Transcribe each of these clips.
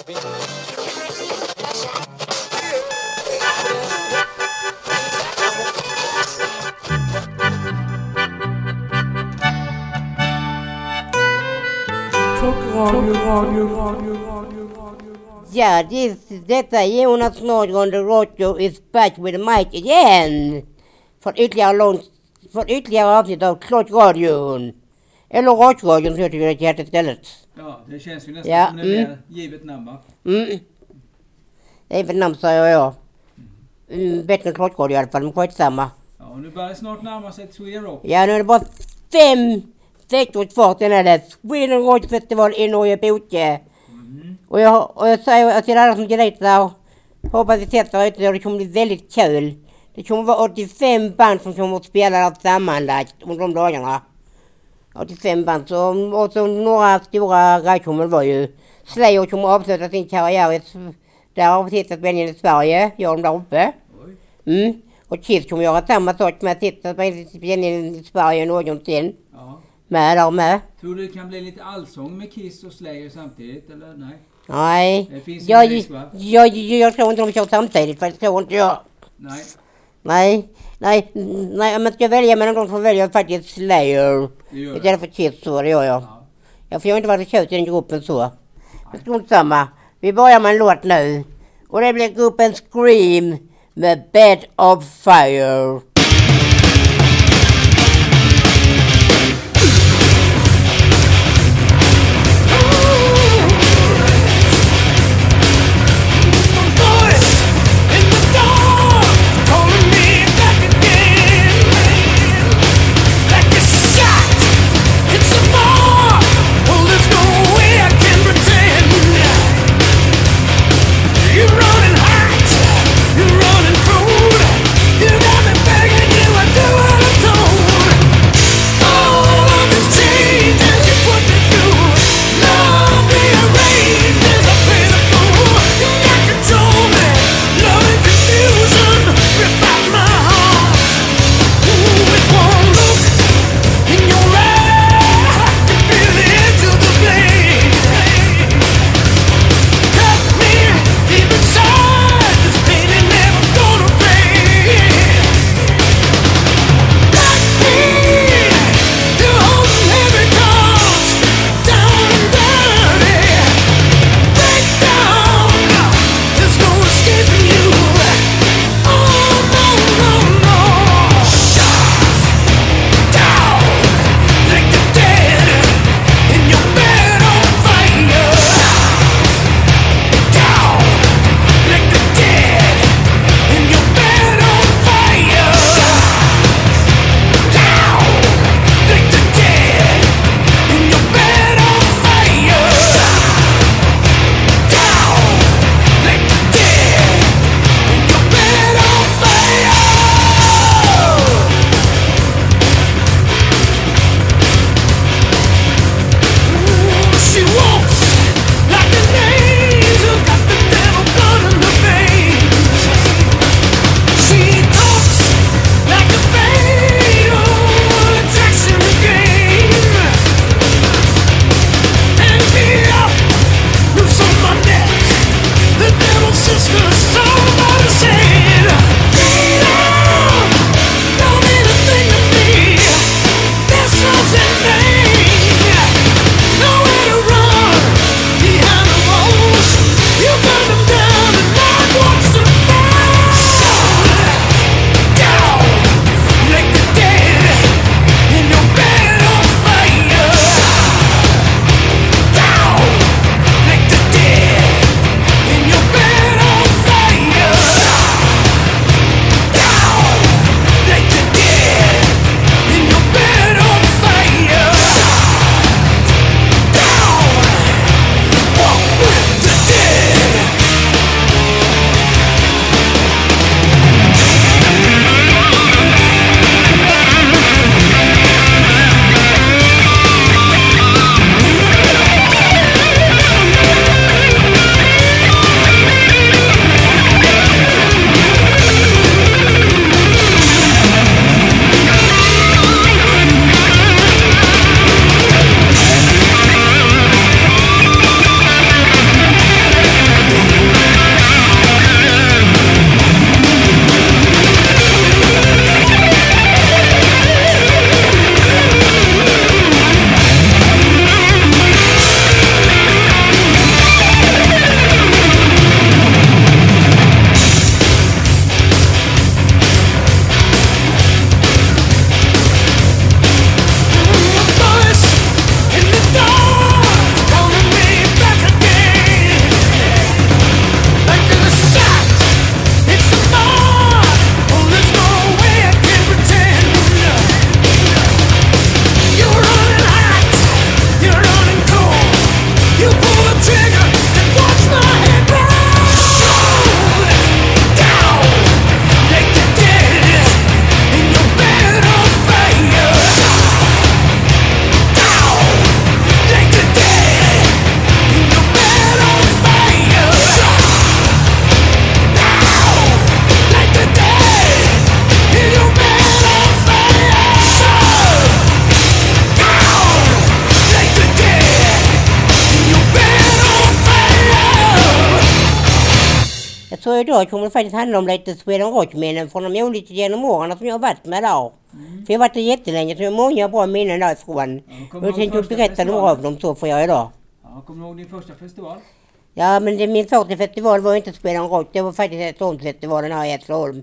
Ja, detta är Jonas Nordgren, The Radio is back with Mike mic again. För ytterligare, långt, för ytterligare avsnitt av Klottradion. Eller Rockradion som jag tycker det heter istället. Ja, det känns ju nästan Ja, som det mm. är givet namn va? Mm. Det väl namn säger jag. Mm, bättre än Klottradio i alla fall, men skitsamma. Ja, och nu börjar det snart närma sig Sweden Rock. Ja, nu är det bara fem veckor kvar till den Sweden Rock Festival i Norge Boke. Mm. Och jag, och jag säger till alla som går dit där, hoppas vi ses där ute och det kommer bli väldigt kul. Det kommer vara 85 band som kommer att spela där sammanlagt under de dagarna. 85 band. Så, och så några stora det vara ju. Slayer kommer att avsluta sin karriär i, där har sista spelningen i Sverige, gör de där uppe. Mm. Och Kiss kommer göra samma sak med sista spelningen i Sverige någonsin. Ja. Med där med. Tror du det kan bli lite allsång med Kiss och Slayer samtidigt eller nej? Nej. Det finns Jag, risk, va? jag, jag, jag tror inte de kör samtidigt, för det tror inte jag. Nej. Nej, nej, nej, om jag ska välja mellan de får välja faktiskt Slayer istället för Kiss så, det gör jag. Ja. Jag får ju inte vara så tjut i den gruppen så. Men strunt samma. Vi börjar med en låt nu. Och det blir gruppen Scream med Bed of Fire. Idag kommer det faktiskt handla om lite Sweden Rock-minnen från de olika genom åren som jag har varit med där. För jag har varit där jättelänge så jag har många bra minnen därifrån. Ja, Och jag tänkte berätta några av dem så får jag idag. Ja, kommer du ihåg din första festival? Ja men det, min första festival var inte Sweden Rock, det var faktiskt Hässleholmsfestivalen här i Hässleholm.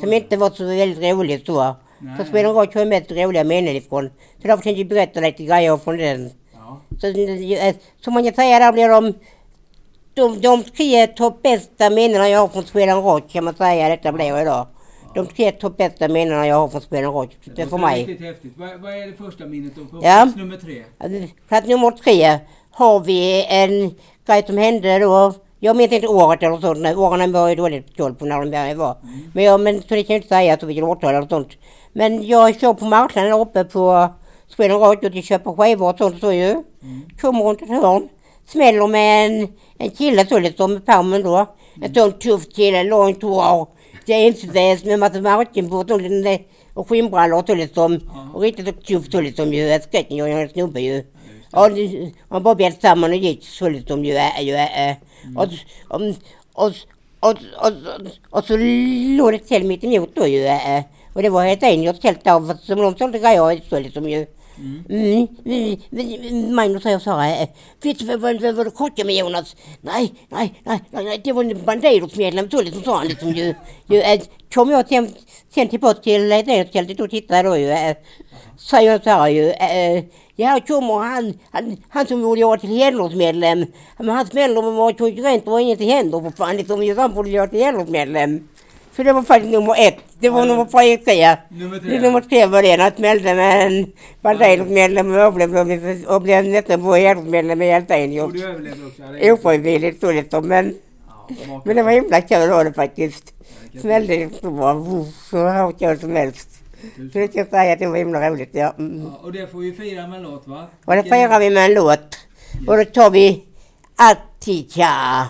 Som inte var så väldigt roligt så. Nej, Så. Sweden Rock har jag mest roliga minnen ifrån. Så därför tänkte jag berätta lite grejer från den. Ja. Så, eh, så man kan säga där blir de, de, de tre topp bästa minnena jag har från Sweden Rock kan man säga detta blir idag. De tre topp bästa minnena jag har från Sweden Rock. Det är för mig. Riktigt häftigt. Vad, vad är det första minnet då? På Ja. plats nummer tre? Plats nummer tre har vi en grej som hände då. Jag minns inte året eller sånt. Nej, Åren var jag dåligt koll på när de var. Men, jag, men så det kan jag inte säga så vilket årtal eller sånt. Men jag kör på marknaden uppe på Sweden Rock och köper skivor och sånt så ju. Kommer runt ett hörn. Smäller med en, en kille så liksom med pärmen då. En sån tuff kille, långt hår. Jeansväst med massa märken på så och skinnbrallor och så liksom. Och riktigt tuff så liksom ju. Skräcken jag är en snubbe ju. Och det- man bara bet samman och gick så liksom ju. Ju äh. Och, och, och, och, och, och så låg det ett tält mitt emot då ju. Och det var helt enkelt tält där som de sålde grejer så liksom ju. Mm. mm. vi- Magnus och jag sa, Vet du vad, vad, vad, du krockade med Jonas? Nej, nej, nej, nej, det var en Bandidosmedlem så liksom sa han liksom ju. ju eh, kom jag sen, sen tillbaka till Lejdensfältet eh, och tittade då ju. Eh, säger jag så här ju. Eh, ja, kommer han, han, han som borde vara till hedersmedlem. Men hans medlem var konkurrent och ingenting händer för fan. Liksom, han borde vara till hedersmedlem. Så det var faktiskt nummer ett. Det var nummer tre, tre. Nummer Det tre? är nummer tre var det. Han smällde med en Bandidosmedlem och överlevde och blev nästan på hedersmedlem i Och du överlevde också? Ja, det Ofrivilligt liksom. Men, Ja, men det var himla kul var det faktiskt. Smällde så bra. Så hur kul som helst. Så det ska jag säga att det var himla roligt. Ja. Mm. Ja, och det får vi fira med en låt va? Och det firar vi med en låt. Och då tar vi Attica.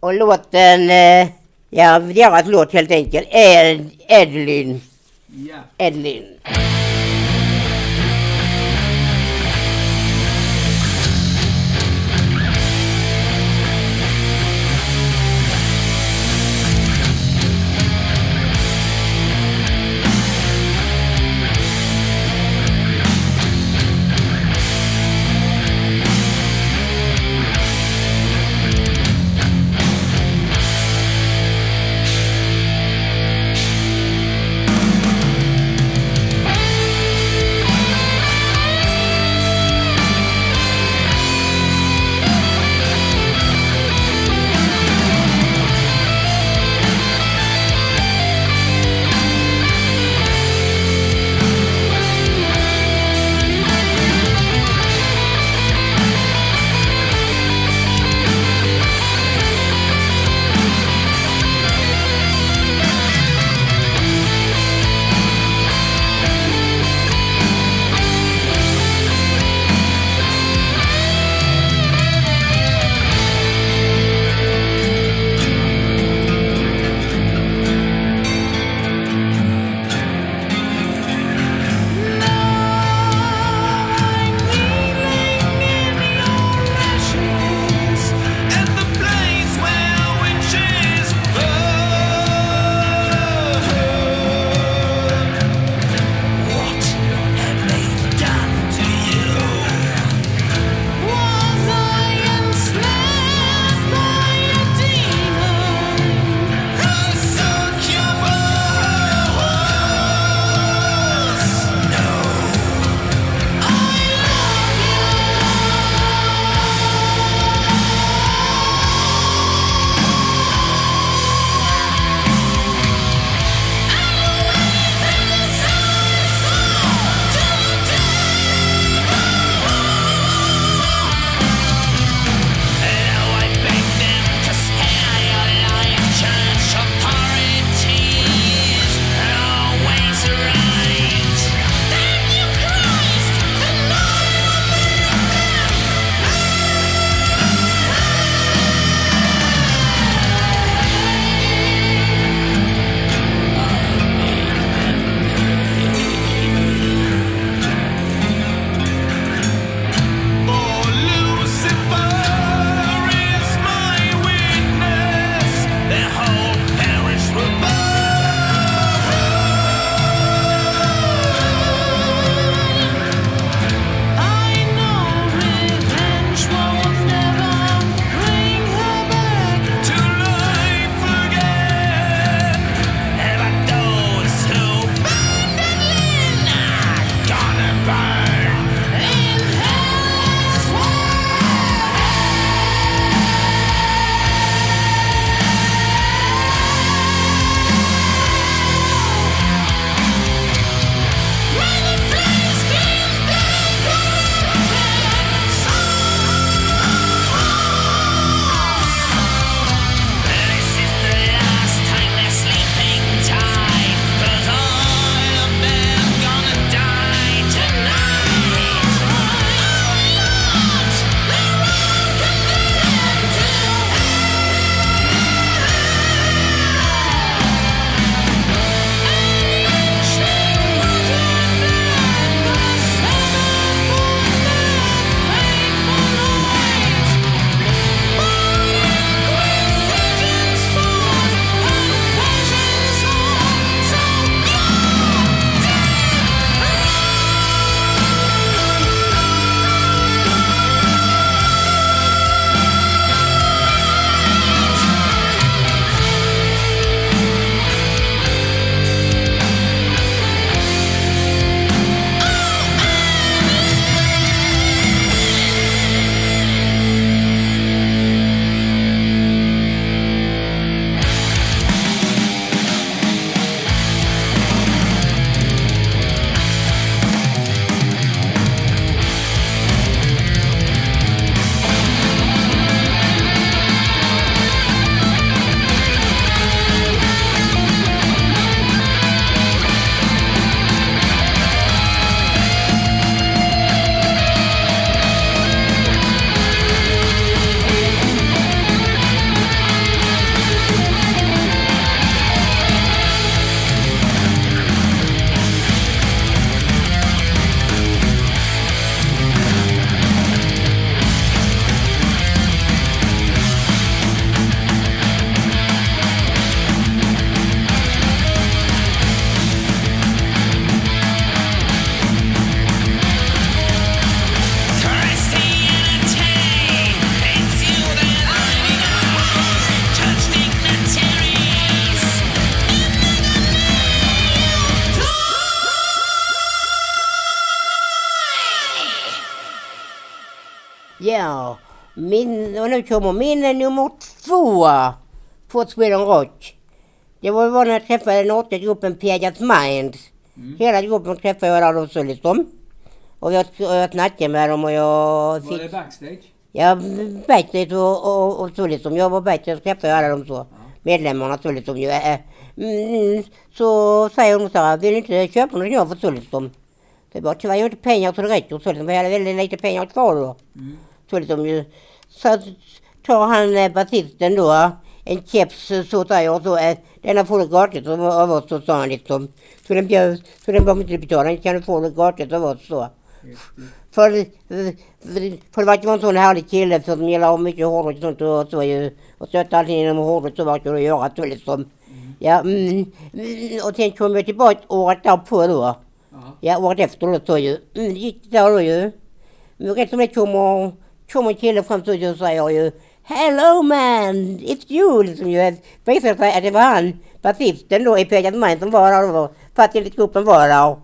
Och låten, eh, ja deras låt helt enkelt, Ed, Edlin. Ja. Edlin. Ja, min, och nu kommer min nummer två på Sweden Rock. Det var var när jag träffade den norska gruppen Piaget Mind. Mm. Hela gruppen träffade jag där också liksom. Och jag, och jag snackade med dem och jag Var det fick... backstage? Ja, backstage och, och, och så liksom. Jag var backstage och träffade alla de så. Medlemmarna så liksom ju. Äh, mm, så säger hon så här, vill inte köpa något jag för så liksom. Det var tyvärr inte pengar så det räcker så liksom. Jag hade väldigt lite pengar kvar då. Mm. Så liksom ju. Så tar han eh, basisten då en keps eh, så där och så. Eh, denna får du gratis av oss så sa han liksom. Så den bjöd, så den behöver inte betala. Den kan du få det gratis av oss så. För, för, för det var en sån härlig kille som gillar mycket hårdrock och sånt och så ju. Och stötte allting inom hårdrock så var det att göra så liksom. Ja, mm, mm, och sen kom jag tillbaka året därpå då. Ja. Året efter då så ju. Mm, det gick där då ju. Men rätt som det kommer, kommer en kille fram till och säger ju Hello man, it's you! Liksom ju. Visade sig att det var han, basisten då i Pegat Mind som var där då. För att hela gruppen var där.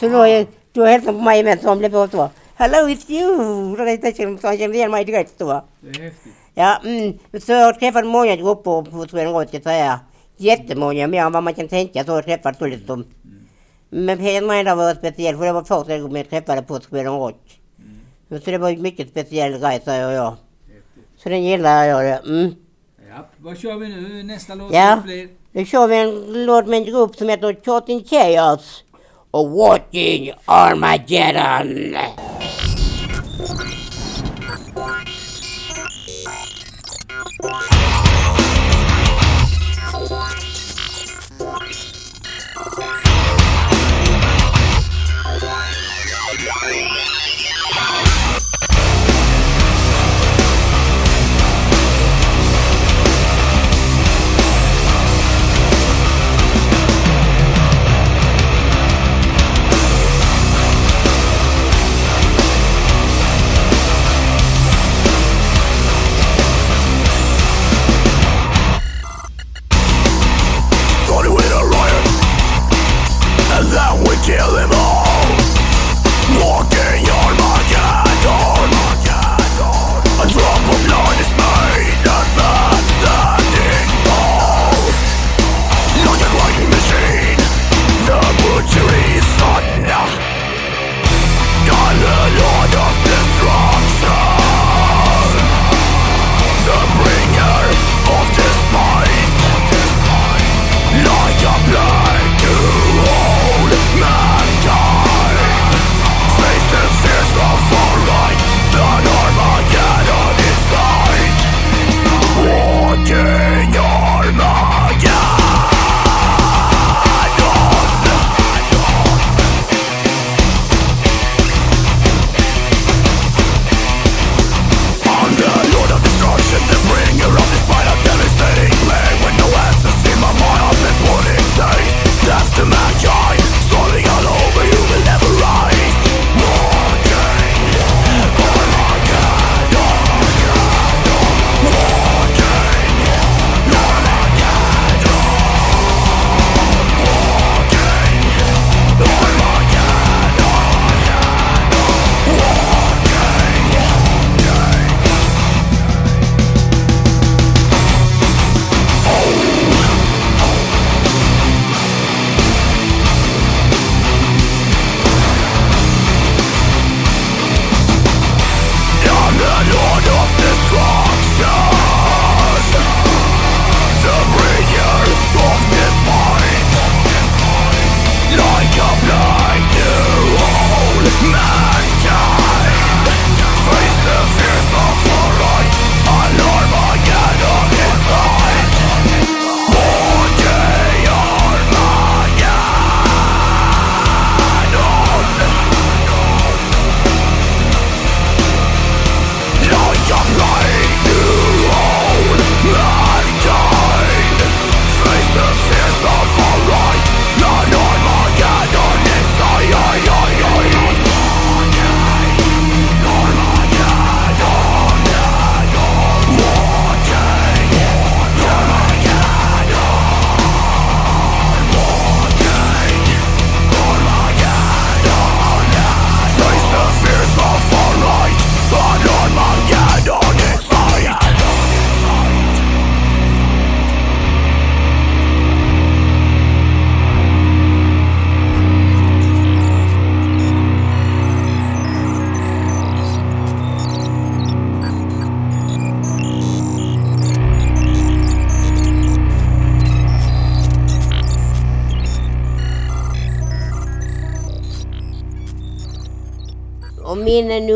Så då, då hälsade han på mig med som blev på så. Hello it's you! Så han kände igen mig direkt då. Det är häftigt. Ja, mm. Så jag har träffat många grupper på Sweden Rock, ska jag säga. Jättemånga, mer än vad man kan tänka. Så har jag träffat så liksom. Men Peter Mind var speciell, för det var första gången jag träffade på Sweden Rock. Så det var en mycket speciell säger jag. Häftigt. Så den gillar jag. Det. Mm. Ja. Vad kör vi nu? Nästa låt Ja. blir? Nu kör vi en låt med en grupp som heter Charting Chaos och Watching. Armageddon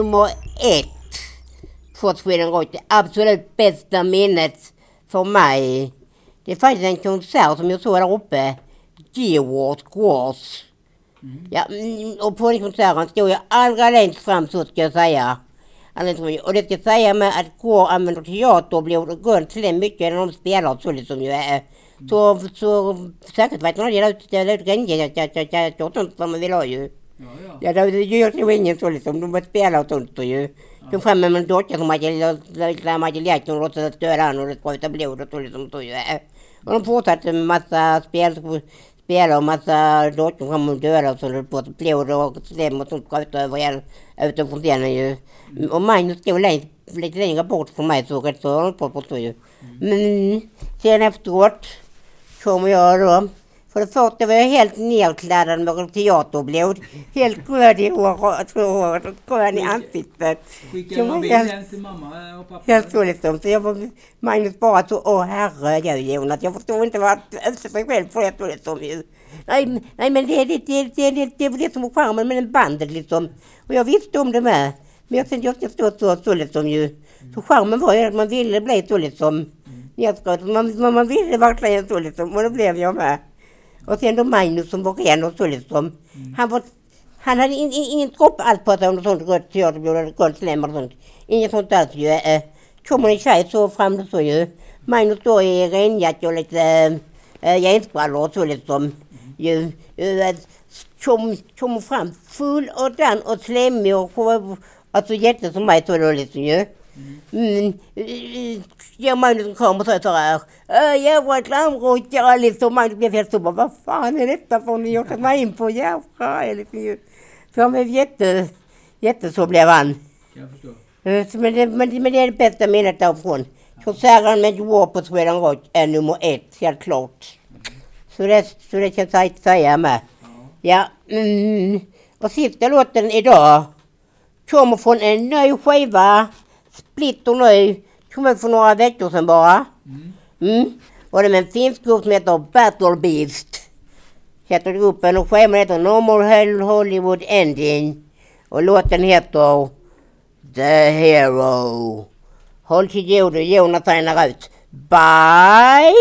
nummer ett på Sweden Rock. Det absolut bästa minnet för mig. Det är faktiskt en konsert som jag såg där uppe. George Gross. Ja, mm, och på den konserten stod jag allra längst fram så ska jag säga. Och det ska jag säga med att gå använder teater och till det mycket när de spelar så liksom ju är. Så, så säkert vet man det det jag, jag, jag, sånt som man vill ha ju. Ja, ja. Ja, det gör ju ingen så liksom. De spelar och sånt ju. Kom fram med en docka som hade lekt och låtsades döda han och det spruta blod och så liksom så är. Och de fortsatte med massa spel, spela och massa dockor som och döda och så det på blod och slem och sånt spruta över hela, utanför scenen ju. Och Magnus stod längst, lite längre bort från mig så rätt så höll på så ju. Men sen efteråt kommer jag då. För det första var jag helt nerkladdad med teaterblod. Helt röd i håret, och grön i ansiktet. Skickade Jag var någon bild helt- hem till mamma och pappa? Helt så liksom. Så jag var, Magnus bara så, åh herregud Jonas, jag förstår inte vad han utsätter sig själv för. Jag tror ju. Nej, nej men det är det, det, det, det, det, väl det som är charmen med bandet liksom. Och jag visste om det med. Men jag tänkte jag ska stå så, så liksom ju. Så charmen var ju att man ville bli så liksom. Nedskrivet. Man, man, man ville verkligen så liksom. Och det blev jag med. Och sen då Magnus som var ren och så liksom. Han var han hade in, in, ingen om sånt rött teaterblod eller slem eller sånt. Inget sånt alls ju. Eh, kommer en tjej så fram så ju. Magnus då i renjacka och lite eh, jeansbrallor och så liksom. Ju, ju, eh, kom, kommer fram full och dan och slemmig och- alltså jätte som mig så då liksom ju. Mm. Ja, Magnus kom och sa så här. "Äh, Jävla klamråkare liksom. Magnus blev helt så bara, vad fan är detta för ni gjort mig in på jävla liksom ju. Så han blev jätte, jätte så blev han. Jag förstår. Eh, Men det, men, det- men det är det bästa minnet därifrån. Konserten med War på Sweden Rock är nummer ett, helt klart. Så det, så det kan jag säga med. Ja, mm. Och sista låten idag kommer från en ny skiva. Splitter ny. Kom ut för några veckor sedan bara. Mm. Mm. Och det är med en finsk grupp som heter Battle Beast. Heter gruppen och skivan heter Normal Hell Hollywood Ending. Och låten heter The Hero. Håll till godo, Jonas tränar ut. Bye!